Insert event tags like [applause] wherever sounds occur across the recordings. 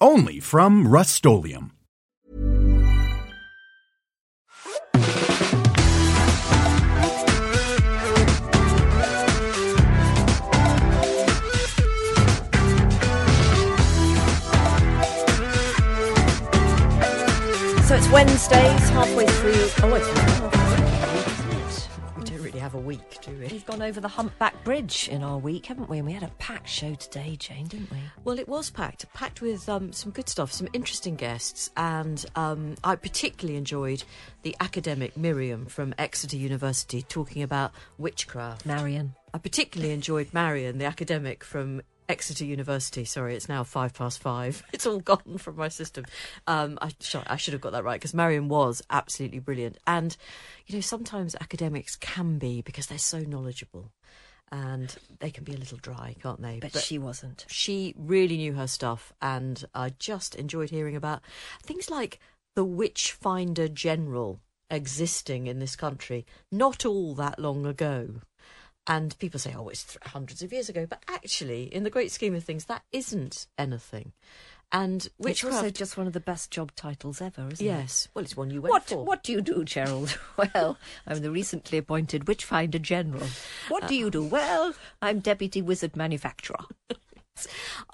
Only from Rust-Oleum So it's Wednesdays, halfway through. Oh, it's gone over the humpback bridge in our week, haven't we? And we had a packed show today, Jane, didn't we? Well, it was packed, packed with um, some good stuff, some interesting guests, and um, I particularly enjoyed the academic Miriam from Exeter University talking about witchcraft. Marion. I particularly enjoyed Marion, the academic from Exeter University. Sorry, it's now five past five. [laughs] It's all gone from my system. Um, I, I should have got that right because Marion was absolutely brilliant. And, you know, sometimes academics can be because they're so knowledgeable and they can be a little dry, can't they? But, but, she wasn't. She really knew her stuff, and I just enjoyed hearing about things like the Witchfinder General existing in this country not all that long ago. And people say, oh, it's hundreds of years ago. But actually, in the great scheme of things, that isn't anything. And which It's also just one of the best job titles ever, isn't yes. it? Yes. Well, it's one you went what, for. What do you do, Gerald? [laughs] well, I'm the recently appointed Witchfinder General. What do you do? Well, I'm Deputy Wizard Manufacturer. [laughs]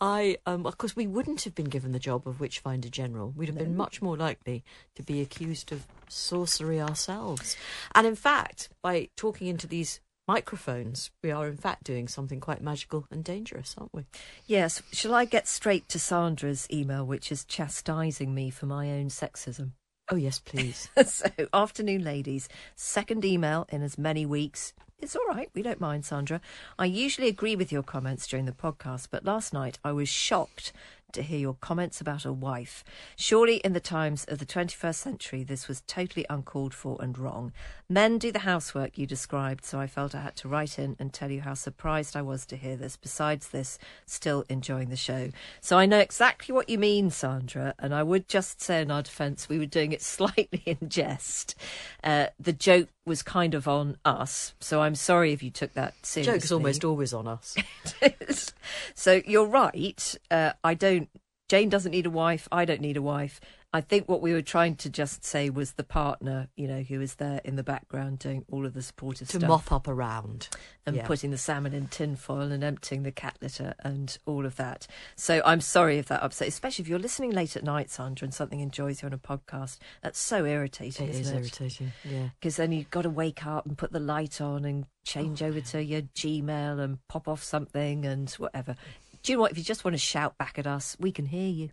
I, um, of course, we wouldn't have been given the job of Witchfinder General. We'd have no. been much more likely to be accused of sorcery ourselves. And in fact, by talking into these microphones, we are in fact doing something quite magical and dangerous, aren't we? Yes. Shall I get straight to Sandra's email, which is chastising me for my own sexism? Oh, yes, please. [laughs] so, afternoon, ladies. Second email in as many weeks. It's all right. We don't mind, Sandra. I usually agree with your comments during the podcast, but last night I was shocked to hear your comments about a wife. Surely, in the times of the 21st century, this was totally uncalled for and wrong. Men do the housework you described, so I felt I had to write in and tell you how surprised I was to hear this. Besides this, still enjoying the show. So I know exactly what you mean, Sandra, and I would just say in our defence, we were doing it [laughs] slightly in jest. Uh, the joke was kind of on us, so I'm sorry if you took that seriously. The joke is almost always on us. [laughs] so you're right. Uh, I don't. Jane doesn't need a wife. I don't need a wife. I think what we were trying to just say was the partner, you know, who is there in the background doing all of the supportive stuff. to stuff. mop up around. And yeah. putting the salmon in tinfoil and emptying the cat litter and all of that. So I'm sorry if that upset, especially if you're listening late at night, Sandra, and something enjoys you on a podcast. That's so irritating, it is it? irritating, yeah. Because then you've got to wake up and put the light on and change oh, over to your Gmail and pop off something and whatever. Do you know what? If you just want to shout back at us, we can hear you.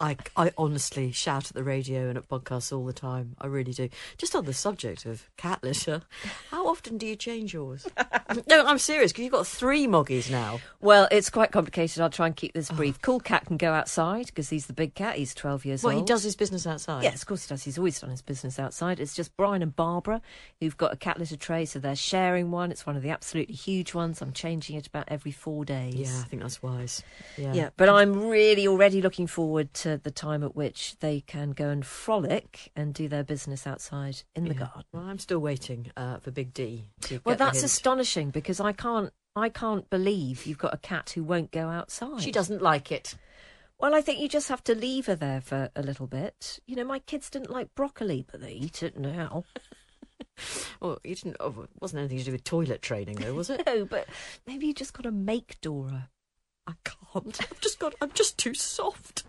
I, I honestly shout at the radio and at podcasts all the time. I really do. Just on the subject of cat litter, how often do you change yours? [laughs] no, I'm serious because you've got three moggies now. Well, it's quite complicated. I'll try and keep this oh. brief. Oh. Cool Cat can go outside because he's the big cat. He's 12 years well, old. Well, he does his business outside. Yes, of course he does. He's always done his business outside. It's just Brian and Barbara who've got a cat litter tray, so they're sharing one. It's one of the absolutely huge ones. I'm changing it about every four days. Yeah, I think that's wise. Yeah, yeah but I'm really already looking forward to the time at which they can go and frolic and do their business outside in the garden. Well, I'm still waiting uh, for Big D. well, that's astonishing because I can't. I can't believe you've got a cat who won't go outside. She doesn't like it. Well, I think you just have to leave her there for a little bit. You know, my kids didn't like broccoli, but they eat it now. [laughs] well, you didn't. Oh, it wasn't anything to do with toilet training, though, was it? [laughs] no, but maybe you just got to make Dora I can't. [laughs] I've just got. I'm just too soft.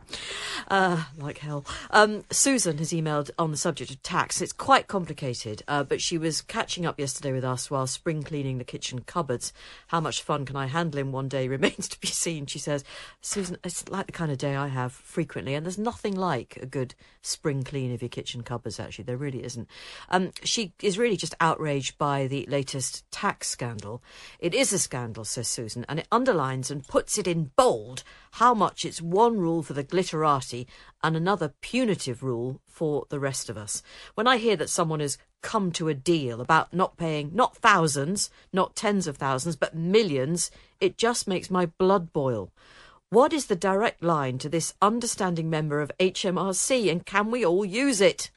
Uh, like hell. Um, Susan has emailed on the subject of tax. It's quite complicated, uh, but she was catching up yesterday with us while spring cleaning the kitchen cupboards. How much fun can I handle in one day [laughs] remains to be seen, she says. Susan, it's like the kind of day I have frequently, and there's nothing like a good spring clean of your kitchen cupboards, actually. There really isn't. Um, she is really just outraged by the latest tax scandal. It is a scandal, says Susan, and it underlines and puts it in bold how much it's one rule for the glitterati and another punitive rule for the rest of us. When I hear that someone has come to a deal about not paying not thousands, not tens of thousands, but millions, it just makes my blood boil. What is the direct line to this understanding member of HMRC and can we all use it?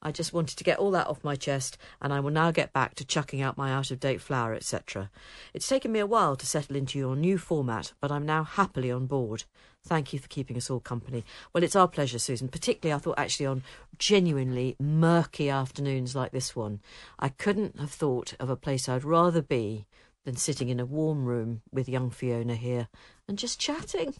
I just wanted to get all that off my chest, and I will now get back to chucking out my out of date flour, etc. It's taken me a while to settle into your new format, but I'm now happily on board. Thank you for keeping us all company. Well, it's our pleasure, Susan. Particularly, I thought actually on genuinely murky afternoons like this one, I couldn't have thought of a place I'd rather be than sitting in a warm room with young Fiona here and just chatting.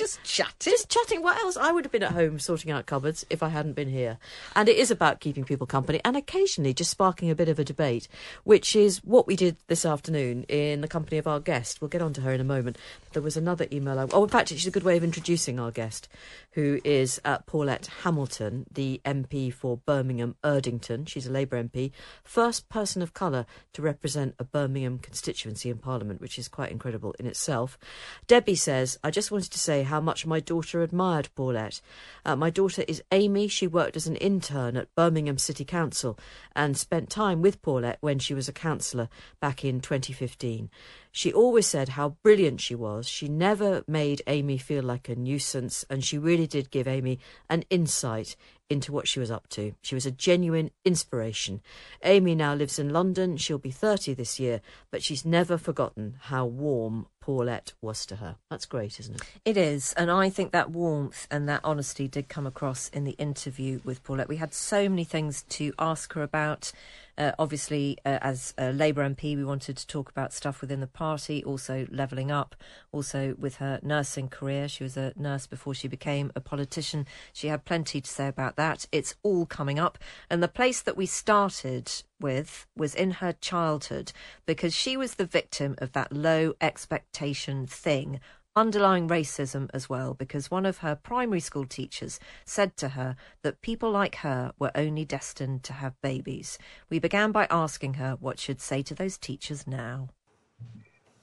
Just chatting. Just chatting. What else? I would have been at home sorting out cupboards if I hadn't been here. And it is about keeping people company and occasionally just sparking a bit of a debate, which is what we did this afternoon in the company of our guest. We'll get on to her in a moment. There was another email. I, oh, in fact, she's a good way of introducing our guest, who is uh, Paulette Hamilton, the MP for Birmingham Erdington. She's a Labour MP, first person of colour to represent a Birmingham constituency in Parliament, which is quite incredible in itself. Debbie says, I just wanted to say how much my daughter admired Paulette. Uh, my daughter is Amy. She worked as an intern at Birmingham City Council and spent time with Paulette when she was a councillor back in 2015. She always said how brilliant she was. She never made Amy feel like a nuisance, and she really did give Amy an insight into what she was up to. She was a genuine inspiration. Amy now lives in London. She'll be 30 this year, but she's never forgotten how warm Paulette was to her. That's great, isn't it? It is. And I think that warmth and that honesty did come across in the interview with Paulette. We had so many things to ask her about. Uh, obviously, uh, as a Labour MP, we wanted to talk about stuff within the party, also levelling up, also with her nursing career. She was a nurse before she became a politician. She had plenty to say about that. It's all coming up. And the place that we started with was in her childhood because she was the victim of that low expectation thing underlying racism as well, because one of her primary school teachers said to her that people like her were only destined to have babies. We began by asking her what she'd say to those teachers now.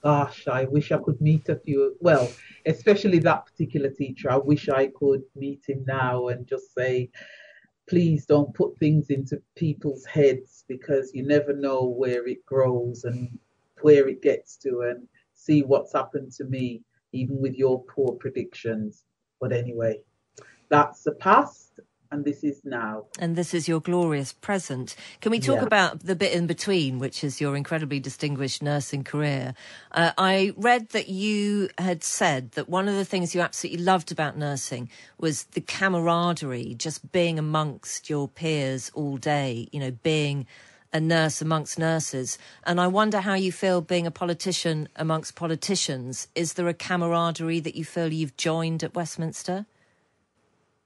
Gosh, I wish I could meet a few. Well, especially that particular teacher. I wish I could meet him now and just say, please don't put things into people's heads because you never know where it grows and where it gets to and see what's happened to me even with your poor predictions. But anyway, that's the past and this is now. And this is your glorious present. Can we talk yeah. about the bit in between, which is your incredibly distinguished nursing career? Uh, I read that you had said that one of the things you absolutely loved about nursing was the camaraderie, just being amongst your peers all day, you know, being a nurse amongst nurses. And I wonder how you feel being a politician amongst politicians. Is there a camaraderie that you feel you've joined at Westminster?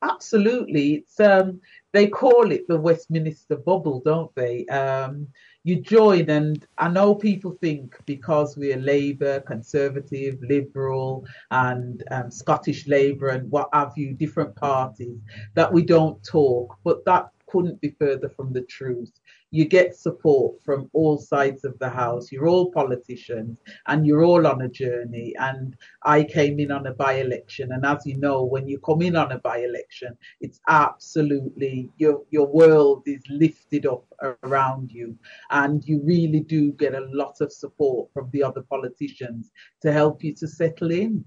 Absolutely. It's um, they call it the Westminster bubble, don't they? Um, you join, and I know people think because we're Labour, Conservative, Liberal, and um, Scottish Labour, and what have you, different parties, that we don't talk, but that couldn't be further from the truth you get support from all sides of the house. You're all politicians and you're all on a journey. And I came in on a by election. And as you know, when you come in on a by election, it's absolutely your, your world is lifted up around you. And you really do get a lot of support from the other politicians to help you to settle in.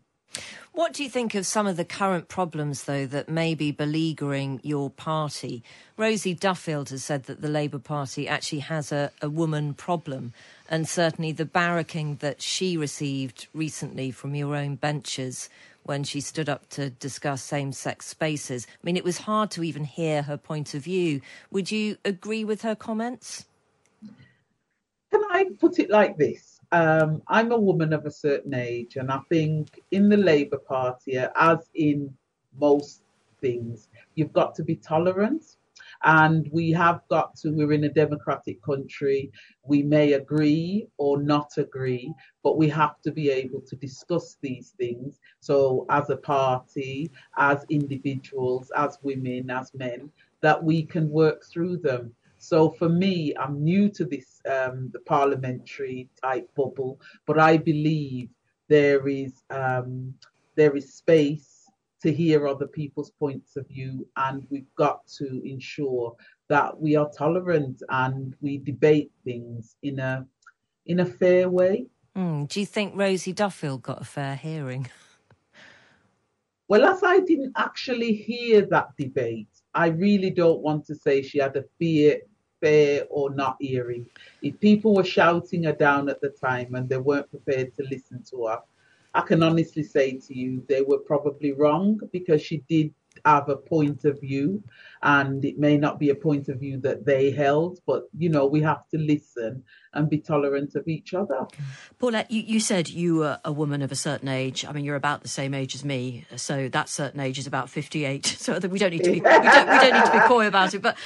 What do you think of some of the current problems, though, that may be beleaguering your party? Rosie Duffield has said that the Labour Party actually has a, a woman problem, and certainly the barracking that she received recently from your own benches when she stood up to discuss same sex spaces. I mean, it was hard to even hear her point of view. Would you agree with her comments? Can I put it like this? Um, I'm a woman of a certain age, and I think in the Labour Party, as in most things, you've got to be tolerant. And we have got to, we're in a democratic country. We may agree or not agree, but we have to be able to discuss these things. So, as a party, as individuals, as women, as men, that we can work through them. So for me, I'm new to this um, the parliamentary type bubble, but I believe there is um, there is space to hear other people's points of view, and we've got to ensure that we are tolerant and we debate things in a in a fair way. Mm, do you think Rosie Duffield got a fair hearing? [laughs] Well, as I didn't actually hear that debate, I really don't want to say she had a fair, fair or not hearing. If people were shouting her down at the time and they weren't prepared to listen to her, I can honestly say to you they were probably wrong because she did have a point of view and it may not be a point of view that they held but you know we have to listen and be tolerant of each other. Paulette you, you said you were a woman of a certain age. I mean you're about the same age as me so that certain age is about 58 [laughs] so we don't need to be we don't, we don't need to be coy about it. But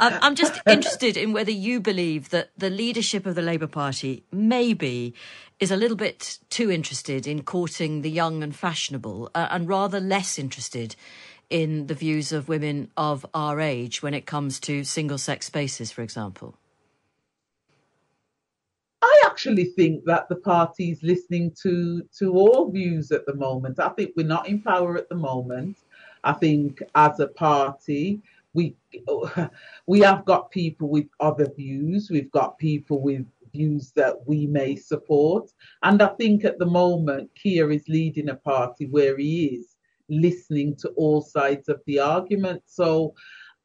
um, i'm just interested in whether you believe that the leadership of the labour party maybe is a little bit too interested in courting the young and fashionable uh, and rather less interested in the views of women of our age when it comes to single sex spaces, for example? I actually think that the party is listening to to all views at the moment. I think we're not in power at the moment. I think as a party, we [laughs] we have got people with other views. We've got people with views that we may support, and I think at the moment, Keir is leading a party where he is listening to all sides of the argument. So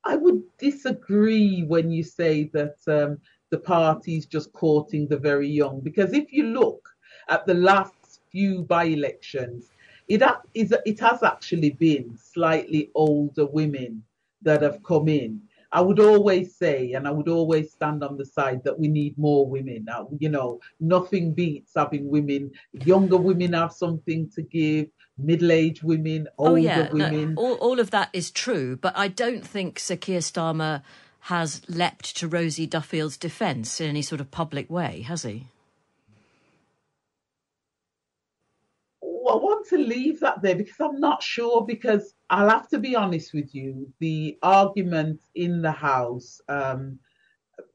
I would disagree when you say that um, the party's just courting the very young, because if you look at the last few by elections, it, it has actually been slightly older women that have come in. I would always say, and I would always stand on the side that we need more women. Now, you know, nothing beats having women, younger women have something to give, middle-aged women, oh, older oh, yeah. women. No, all, all of that is true, but I don't think Sir Keir Starmer has leapt to Rosie Duffield's defence in any sort of public way, has he? I want to leave that there because I'm not sure. Because I'll have to be honest with you, the argument in the House um,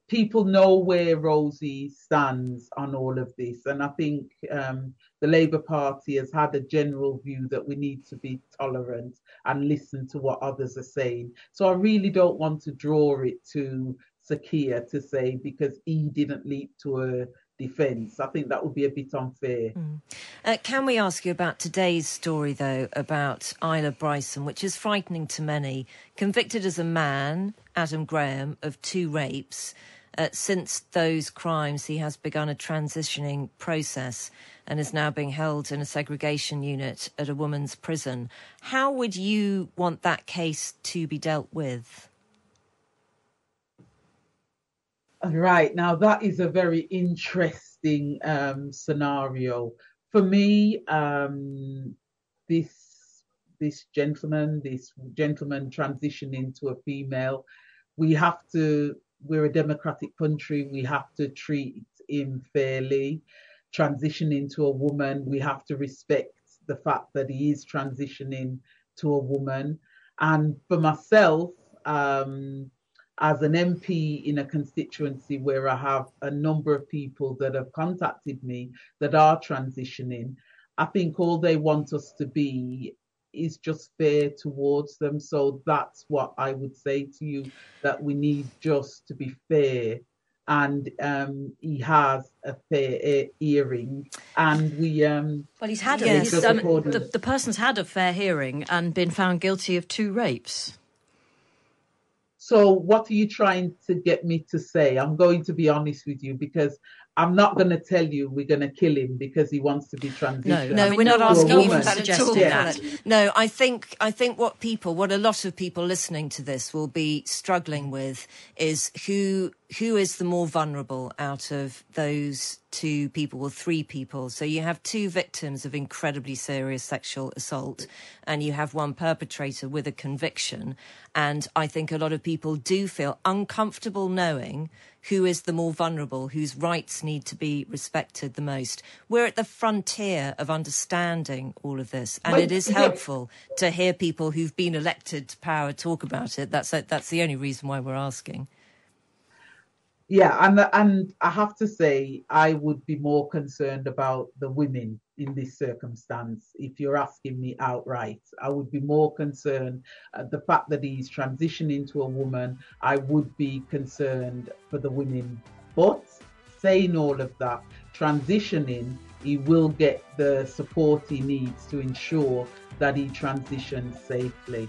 people know where Rosie stands on all of this. And I think um, the Labour Party has had a general view that we need to be tolerant and listen to what others are saying. So I really don't want to draw it to Keir to say because he didn't leap to a defence. I think that would be a bit unfair. Mm. Uh, can we ask you about today's story, though, about Isla Bryson, which is frightening to many? Convicted as a man, Adam Graham, of two rapes. Uh, since those crimes, he has begun a transitioning process and is now being held in a segregation unit at a woman's prison. How would you want that case to be dealt with? Right, now that is a very interesting um, scenario. For me, um, this this gentleman, this gentleman transitioning to a female, we have to we're a democratic country. We have to treat him fairly. Transition into a woman, we have to respect the fact that he is transitioning to a woman. And for myself, um, as an MP in a constituency where I have a number of people that have contacted me that are transitioning, I think all they want us to be is just fair towards them. So that's what I would say to you that we need just to be fair. And um, he has a fair hearing, and we. Um, well, he's had yes. um, the, the person's had a fair hearing and been found guilty of two rapes. So, what are you trying to get me to say? I'm going to be honest with you because I'm not going to tell you we're going to kill him because he wants to be transitioned. No, no, we're not asking you woman. that Suggesting at that. No, I think I think what people, what a lot of people listening to this will be struggling with is who who is the more vulnerable out of those two people or three people. So you have two victims of incredibly serious sexual assault, and you have one perpetrator with a conviction. And I think a lot of people do feel uncomfortable knowing who is the more vulnerable, whose rights need to be respected the most. We're at the frontier of understanding all of this, and it is helpful to hear people who've been elected to power talk about it. That's that's the only reason why we're asking. Yeah, and and I have to say, I would be more concerned about the women in this circumstance. If you're asking me outright, I would be more concerned at the fact that he's transitioning to a woman. I would be concerned for the women. But saying all of that, transitioning, he will get the support he needs to ensure that he transitions safely.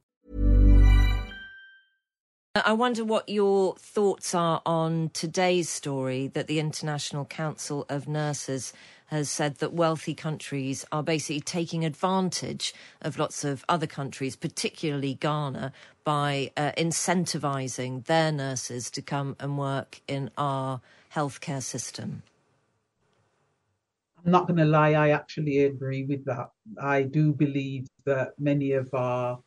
I wonder what your thoughts are on today's story that the International Council of Nurses has said that wealthy countries are basically taking advantage of lots of other countries, particularly Ghana, by uh, incentivizing their nurses to come and work in our healthcare system. I'm not going to lie, I actually agree with that. I do believe that many of our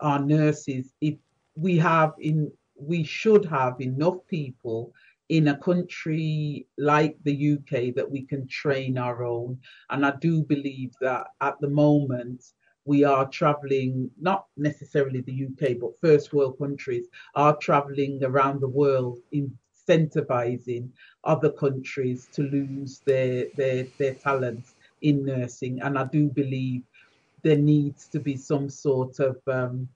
our nurses, if we have in, we should have enough people in a country like the UK that we can train our own. And I do believe that at the moment we are traveling, not necessarily the UK, but first world countries are traveling around the world incentivizing other countries to lose their their their talents in nursing. And I do believe there needs to be some sort of um,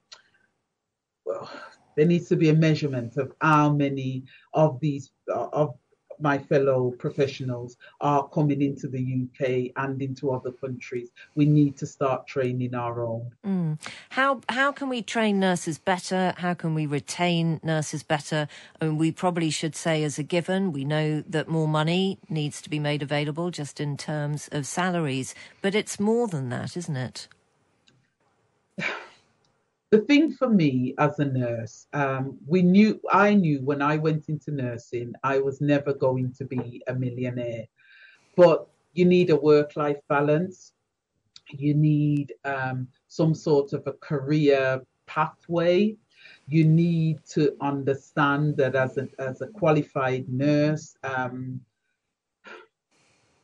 well, there needs to be a measurement of how many of these uh, of my fellow professionals are coming into the UK and into other countries. We need to start training our own. Mm. How how can we train nurses better? How can we retain nurses better? I mean, we probably should say, as a given, we know that more money needs to be made available just in terms of salaries, but it's more than that, isn't it? [sighs] [laughs] the thing for me as a nurse, um, we knew I knew when I went into nursing, I was never going to be a millionaire. But you need a work-life balance. You need um, some sort of a career pathway. You need to understand that as a as a qualified nurse, um,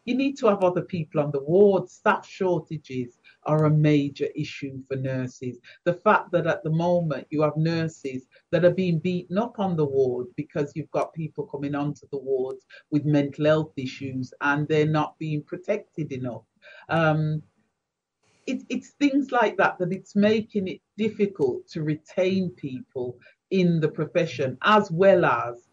you need to have other people on the ward. Staff shortages are a major issue for nurses. The fact that at the moment you have nurses that are being beaten up on the ward because you've got people coming onto the wards with mental health issues and they're not being protected enough. Um, it, it's things like that that it's making it difficult to retain people in the profession as well as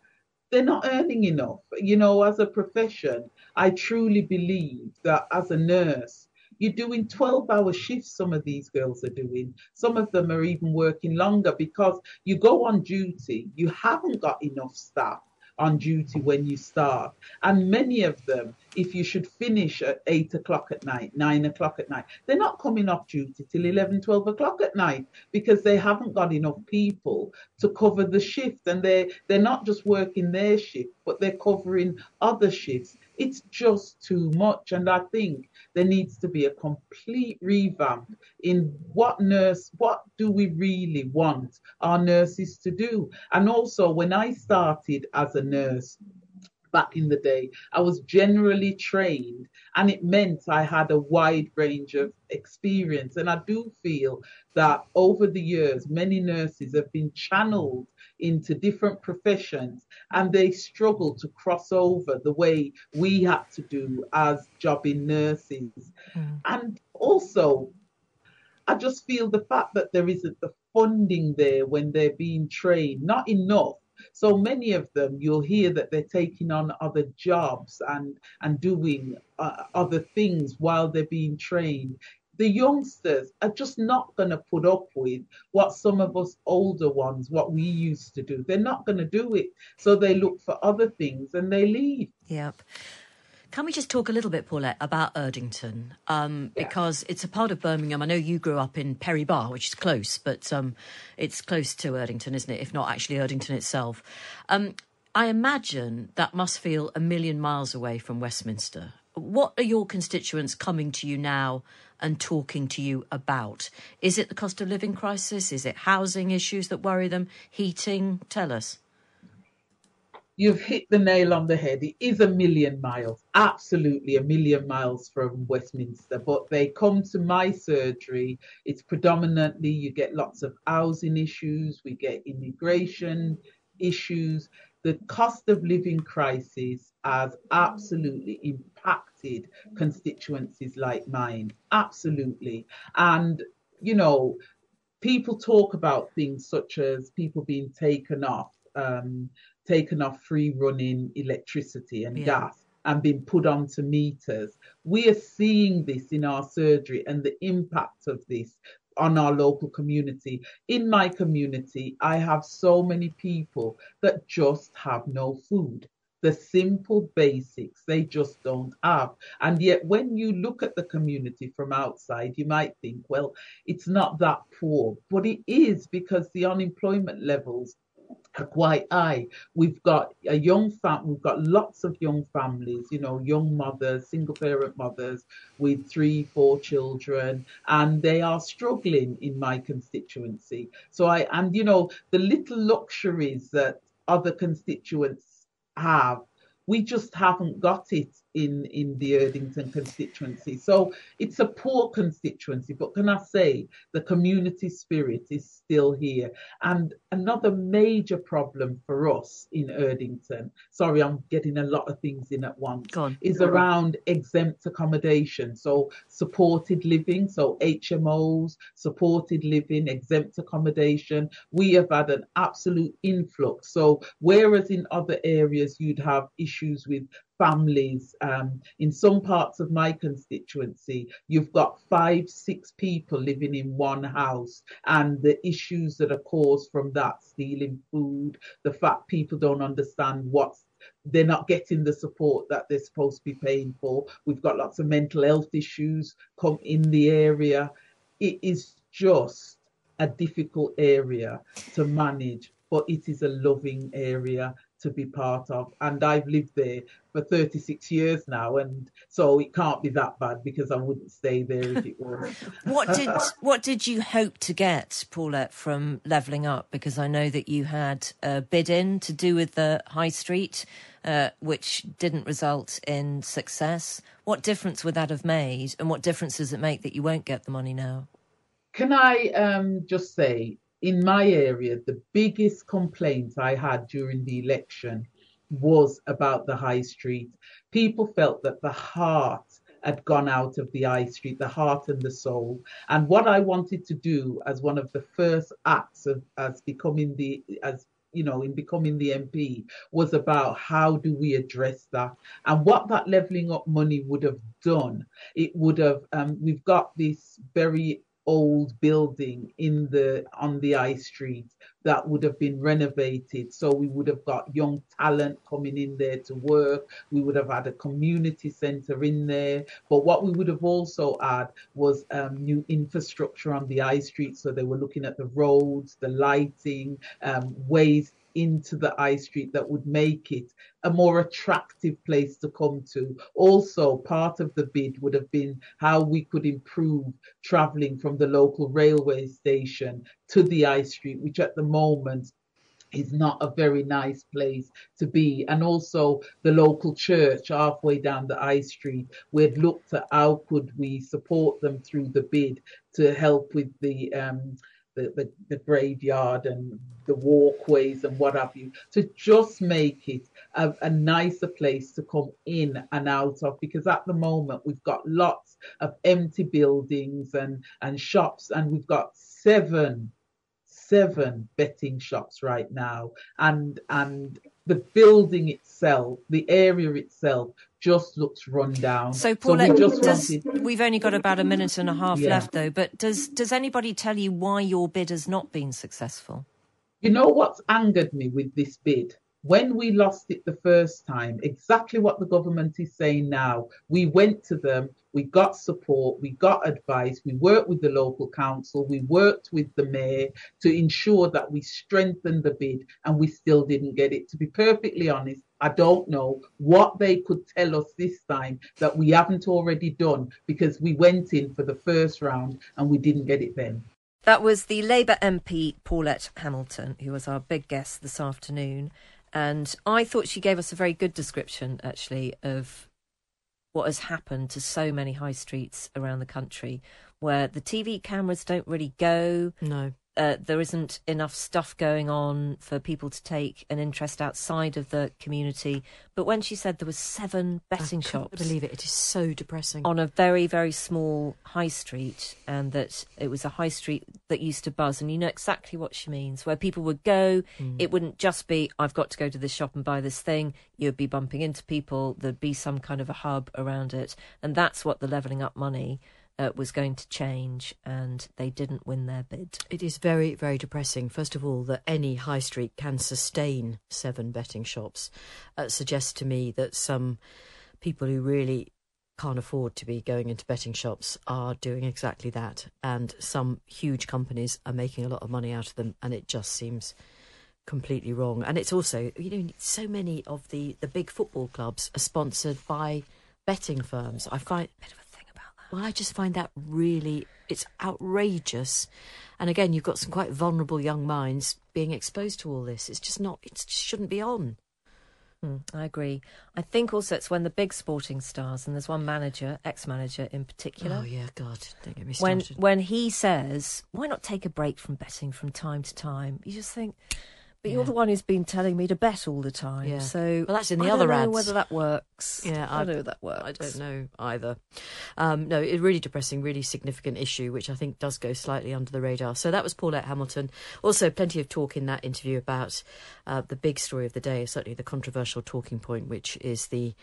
they're not earning enough. You know, as a profession, I truly believe that as a nurse, you're doing 12 hour shifts, some of these girls are doing. Some of them are even working longer because you go on duty, you haven't got enough staff on duty when you start. And many of them, if you should finish at eight o'clock at night, nine o'clock at night, they're not coming off duty till 11, 12 o'clock at night because they haven't got enough people to cover the shift. And they're, they're not just working their shift, but they're covering other shifts. It's just too much. And I think there needs to be a complete revamp in what nurse, what do we really want our nurses to do? And also, when I started as a nurse, back in the day. I was generally trained, and it meant I had a wide range of experience. And I do feel that over the years, many nurses have been channeled into different professions and they struggle to cross over the way we had to do as jobbing nurses. Mm. And also, I just feel the fact that there isn't the funding there when they're being trained, not enough. So many of them, you'll hear that they're taking on other jobs and and doing uh, other things while they're being trained the youngsters are just not going to put up with what some of us older ones, what we used to do. They're not going to do it. So they look for other things and they leave. Yep. Can we just talk a little bit, Paulette, about Erdington? Um, yeah. Because it's a part of Birmingham. I know you grew up in Perry Barr, which is close, but um, it's close to Erdington, isn't it? If not actually Erdington itself. Um, I imagine that must feel a million miles away from Westminster. What are your constituents coming to you now and talking to you about? Is it the cost of living crisis? Is it housing issues that worry them? Heating? Tell us. You've hit the nail on the head. It is a million miles, absolutely a million miles from Westminster. But they come to my surgery. It's predominantly you get lots of housing issues, we get immigration issues. The cost of living crisis has absolutely impacted constituencies like mine. Absolutely. And, you know, people talk about things such as people being taken off, um, taken off free running electricity and yeah. gas and being put onto meters. We are seeing this in our surgery and the impact of this on our local community. In my community, I have so many people that just have no food the simple basics they just don't have. And yet, when you look at the community from outside, you might think, well, it's not that poor, but it is because the unemployment levels high. We've got a young fam, we've got lots of young families, you know, young mothers, single parent mothers with three, four children, and they are struggling in my constituency. So I, and you know, the little luxuries that other constituents have. We just haven't got it in in the Erdington constituency. So it's a poor constituency, but can I say the community spirit is still here. And another major problem for us in Erdington, sorry, I'm getting a lot of things in at once, is around exempt accommodation. So supported living, so HMOs, supported living, exempt accommodation. We have had an absolute influx. So whereas in other areas you'd have issues with families. Um, in some parts of my constituency, you've got five, six people living in one house, and the issues that are caused from that stealing food, the fact people don't understand what's they're not getting the support that they're supposed to be paying for. We've got lots of mental health issues come in the area. It is just a difficult area to manage, but it is a loving area to be part of. And I've lived there for 36 years now, and so it can't be that bad because I wouldn't stay there if it was. [laughs] what did what did you hope to get, Paulette, from levelling up? Because I know that you had a bid in to do with the high street, uh, which didn't result in success. What difference would that have made, and what difference does it make that you won't get the money now? Can I um, just say in my area, the biggest complaint I had during the election was about the high street. People felt that the heart had gone out of the high street, the heart and the soul. And what I wanted to do as one of the first acts of as becoming the as you know, in becoming the MP was about how do we address that and what that levelling up money would have done. It would have, um, we've got this very old building in the on the high street that would have been renovated. So we would have got young talent coming in there to work. We would have had a community center in there. But what we would have also had was um, new infrastructure on the high street. So they were looking at the roads the lighting um, ways into the high street that would make it a more attractive place to come to. Also, part of the bid would have been how we could improve travelling from the local railway station to the high street, which at the moment is not a very nice place to be. And also the local church halfway down the high street, we had looked at how could we support them through the bid to help with the um, the, the, the, graveyard and the walkways and what have you, to just make it a, a, nicer place to come in and out of. Because at the moment, we've got lots of empty buildings and, and shops, and we've got seven seven betting shops right now and and the building itself the area itself just looks run down. So, Paulette, so we does, wanted... we've only got about a minute and a half yeah. left, though. But does does anybody tell you why your bid has not been successful? You know what's angered me with this bid? When we lost it the first time, exactly what the government is saying now. We went to them, we got support, we got advice, we worked with the local council, we worked with the mayor to ensure that we strengthened the bid, and we still didn't get it. To be perfectly honest, I don't know what they could tell us this time that we haven't already done because we went in for the first round and we didn't get it then. That was the Labour MP Paulette Hamilton, who was our big guest this afternoon. And I thought she gave us a very good description, actually, of what has happened to so many high streets around the country where the TV cameras don't really go. No uh, there isn't enough stuff going on for people to take an interest outside of the community. But when she said there was seven betting I shops, believe it. It is so depressing on a very very small high street, and that it was a high street that used to buzz, and you know exactly what she means. Where people would go, mm. it wouldn't just be I've got to go to this shop and buy this thing. You'd be bumping into people. There'd be some kind of a hub around it, and that's what the levelling up money uh, was going to change, and they didn't win their bid. It is very, very depressing. First of all, that any high street can sustain seven betting shops uh, suggests to me that some people who really can't afford to be going into betting shops are doing exactly that, and some huge companies are making a lot of money out of them, and it just seems completely wrong. And it's also, you know, so many of the the big football clubs are sponsored by betting firms. I find well, I just find that really it's outrageous. And again, you've got some quite vulnerable young minds being exposed to all this. It's just not. It just shouldn't be on. Hmm, I agree. I think also it's when the big sporting stars, and there's one manager, ex-manager in particular. Oh yeah, God, don't get me started. When when he says, "Why not take a break from betting from time to time?" You just think, but yeah. you're the one who's been telling me to bet all the time. Yeah. So well, that's in the I other don't know whether that works. Yeah, I, I know that works. I don't know either. Um, no, it's really depressing, really significant issue, which I think does go slightly under the radar. So that was Paulette Hamilton. Also, plenty of talk in that interview about uh, the big story of the day, certainly the controversial talking point, which is the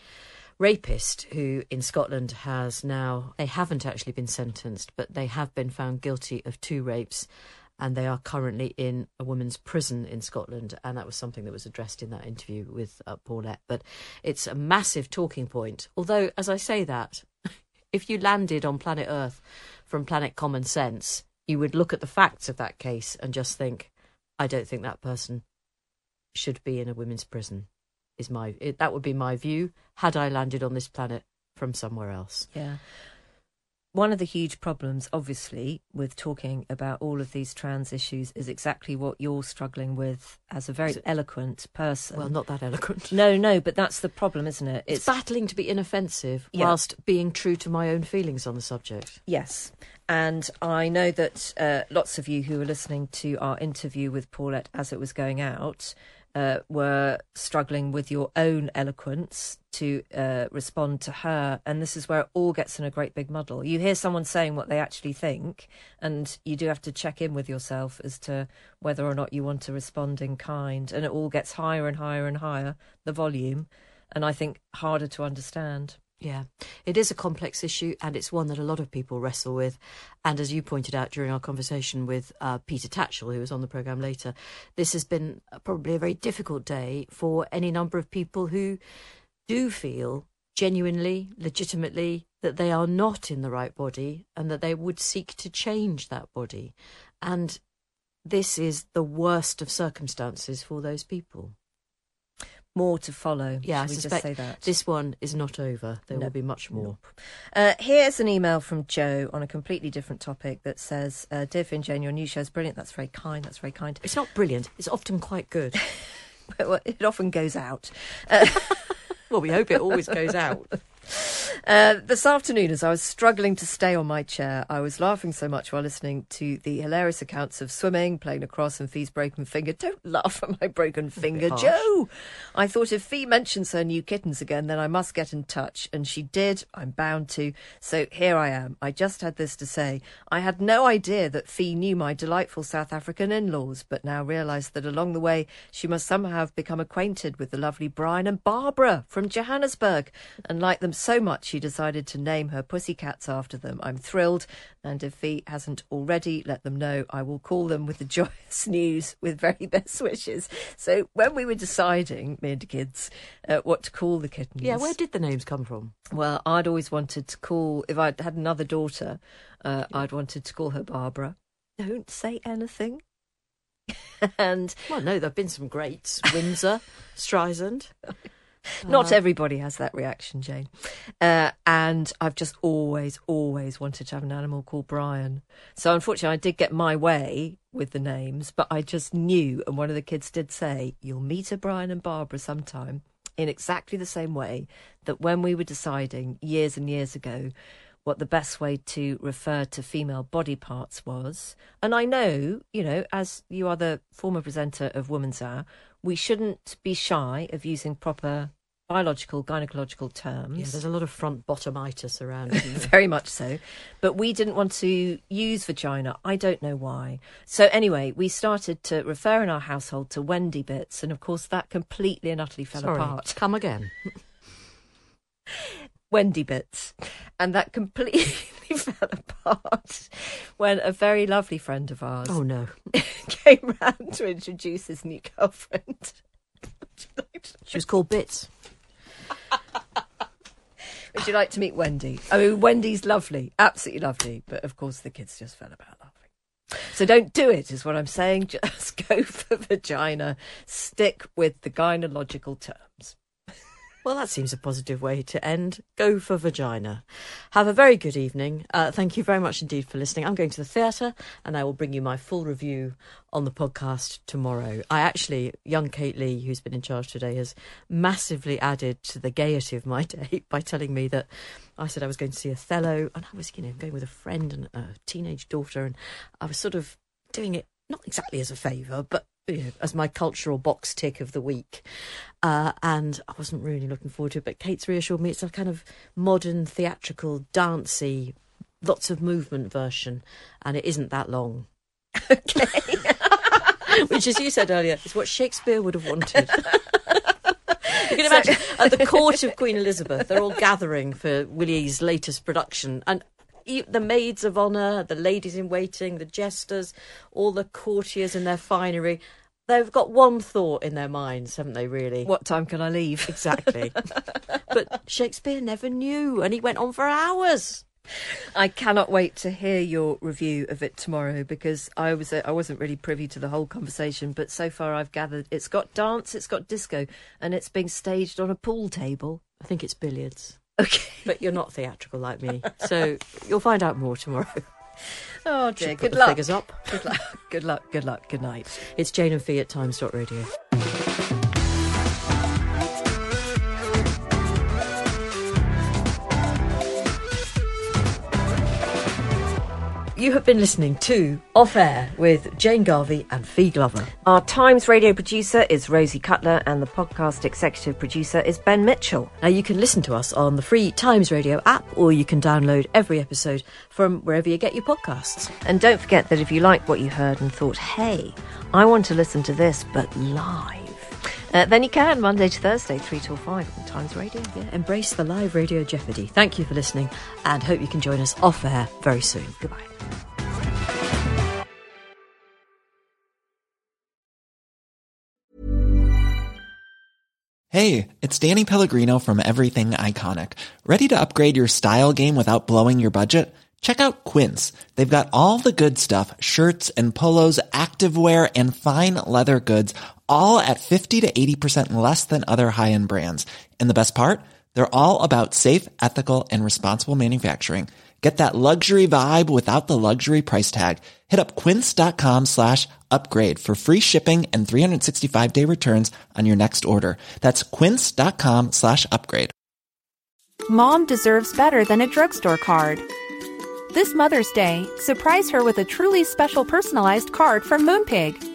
rapist who in Scotland has now, they haven't actually been sentenced, but they have been found guilty of two rapes and they are currently in a women's prison in Scotland. And that was something that was addressed in that interview with uh, Paulette. But it's a massive talking point. Although, as I say that, [laughs] if you landed on planet Earth from planet common sense, you would look at the facts of that case and just think, I don't think that person should be in a women's prison. Is my it, that would be my view had I landed on this planet from somewhere else. Yeah. One of the huge problems, obviously, with talking about all of these trans issues is exactly what you're struggling with as a very eloquent person. Well, not that eloquent. [laughs] no, no, but that's the problem, isn't it? It's battling to be inoffensive Yeah. whilst being true to my own feelings on the subject. Yes. And I know that uh, lots of you who were listening to our interview with Paulette as it was going out uh, were struggling with your own eloquence to uh, respond to her. And this is where it all gets in a great big muddle. You hear someone saying what they actually think, and you do have to check in with yourself as to whether or not you want to respond in kind. And it all gets higher and higher and higher, the volume, and I think harder to understand. Yeah, it is a complex issue, and it's one that a lot of people wrestle with. And as you pointed out during our conversation with uh, Peter Tatchell, who was on the programme later, this has been probably a very difficult day for any number of people who do feel genuinely, legitimately, that they are not in the right body and that they would seek to change that body. And this is the worst of circumstances for those people. More to follow. Yeah, I Shall we just suspect say that. this one is not over. There No. will be much more. Uh, here's an email from Joe on a completely different topic that says, uh, Dear Finn Jane, your new show is brilliant. That's very kind. That's very kind. It's not brilliant. It's often quite good. [laughs] Well, it often goes out. [laughs] Well, we hope it always goes [laughs] out. Uh, this afternoon, as I was struggling to stay on my chair, I was laughing so much while listening to the hilarious accounts of swimming, playing across, and Fi's broken finger. [laughs] Don't laugh at my broken [laughs] finger. Joe. I thought if Fi mentions her new kittens again, then I must get in touch. And she did. I'm bound to. So here I am. I just had this to say. I had no idea that Fi knew my delightful South African in laws, but now realise that along the way she must somehow have become acquainted with the lovely Brian and Barbara from Johannesburg and liked them so much she decided to name her pussycats after them. I'm thrilled, and if Fi hasn't already, let them know I will call them with the [laughs] joyous news with very best wishes. So when we were deciding, me and the kids, uh, what to call the kittens, Yeah, where did the names come from? well, I'd always wanted to call, if I'd had another daughter, uh, I'd wanted to call her Barbara. Don't say anything. [laughs] and Well, no, there have been some greats. Windsor, [laughs] Streisand. Not Uh, everybody has that reaction, Jane. Uh, and I've just always, always wanted to have an animal called Brian. So unfortunately, I did get my way with the names, but I just knew, and one of the kids did say, You'll meet a Brian and Barbara sometime in exactly the same way that when we were deciding years and years ago what the best way to refer to female body parts was. And I know, you know, as you are the former presenter of Woman's Hour, we shouldn't be shy of using proper biological, gynecological terms. Yeah, there's a lot of front bottomitis around. [laughs] Very much so. But we didn't want to use vagina. I don't know why. So, anyway, we started to refer in our household to Wendy bits. And of course, that completely and utterly fell Sorry, apart. come again. [laughs] Wendy bits. And that completely [laughs] fell apart when a very lovely friend of ours Oh no, came round to introduce his new girlfriend. she was called Bits. Would you like to meet Wendy? I mean, Wendy's lovely, absolutely lovely, but of course the kids just fell about laughing. So don't do it, is what I'm saying. [laughs] Just go for vagina. Stick with the gynecological terms. Well, that seems a positive way to end. Go for vagina. Have a very good evening. Uh, thank you very much indeed for listening. I'm going to the theatre and I will bring you my full review on the podcast tomorrow. I actually, young Kate Lee, who's been in charge today, has massively added to the gaiety of my [laughs] day by telling me that I said I was going to see Othello and I was, you know, going with a friend and a teenage daughter and I was sort of doing it not exactly as a favour, but you know, as my cultural box tick of the week. Uh, and I wasn't really looking forward to it, but Kate's reassured me it's a kind of modern, theatrical, dancey, lots of movement version, and it isn't that long. [laughs] Okay. [laughs] Which, as you said earlier, is what Shakespeare would have wanted. [laughs] you can imagine at the court of Queen Elizabeth, they're all gathering for Willie's latest production, and the maids of honour, the ladies in waiting, the jesters, all the courtiers in their finery. They've got one thought in their minds, haven't they, really? what time can I leave? [laughs] Exactly. but Shakespeare never knew, and he went on for hours. I cannot wait to hear your review of it tomorrow because I was I wasn't really privy to the whole conversation, but so far I've gathered it's got dance, it's got disco, and it's being staged on a pool table. I think it's billiards. [laughs] Okay. But you're not theatrical like me, so you'll find out more tomorrow. [laughs] Oh dear. Should put Good the luck. figures up. Good luck. Good luck. Good luck. Good night. It's Jane and Fi at Times.radio. You have been listening to Off Air with Jane Garvey and Fi Glover. Our Times radio producer is Rosie Cutler, and the podcast executive producer is Ben Mitchell. Now, you can listen to us on the free Times Radio app, or you can download every episode from wherever you get your podcasts. And don't forget that if you liked what you heard and thought, hey, I want to listen to this, but live, uh, then you can Monday to Thursday, 3 till 5 on Times Radio. Yeah, embrace the live radio jeopardy. Thank you for listening, and hope you can join us off air very soon. Goodbye. Hey, it's Danny Pellegrino from Everything Iconic. Ready to upgrade your style game without blowing your budget? Check out Quince. They've got all the good stuff shirts and polos, activewear, and fine leather goods, all at 50 to 80% less than other high end brands. And the best part? They're all about safe, ethical, and responsible manufacturing. Get that luxury vibe without the luxury price tag. Hit up quince.com slash upgrade for free shipping and 365 day returns on your next order. That's quince.com slash upgrade. Mom deserves better than a drugstore card. This Mother's Day, surprise her with a truly special personalized card from Moonpig.